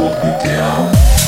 hold me down.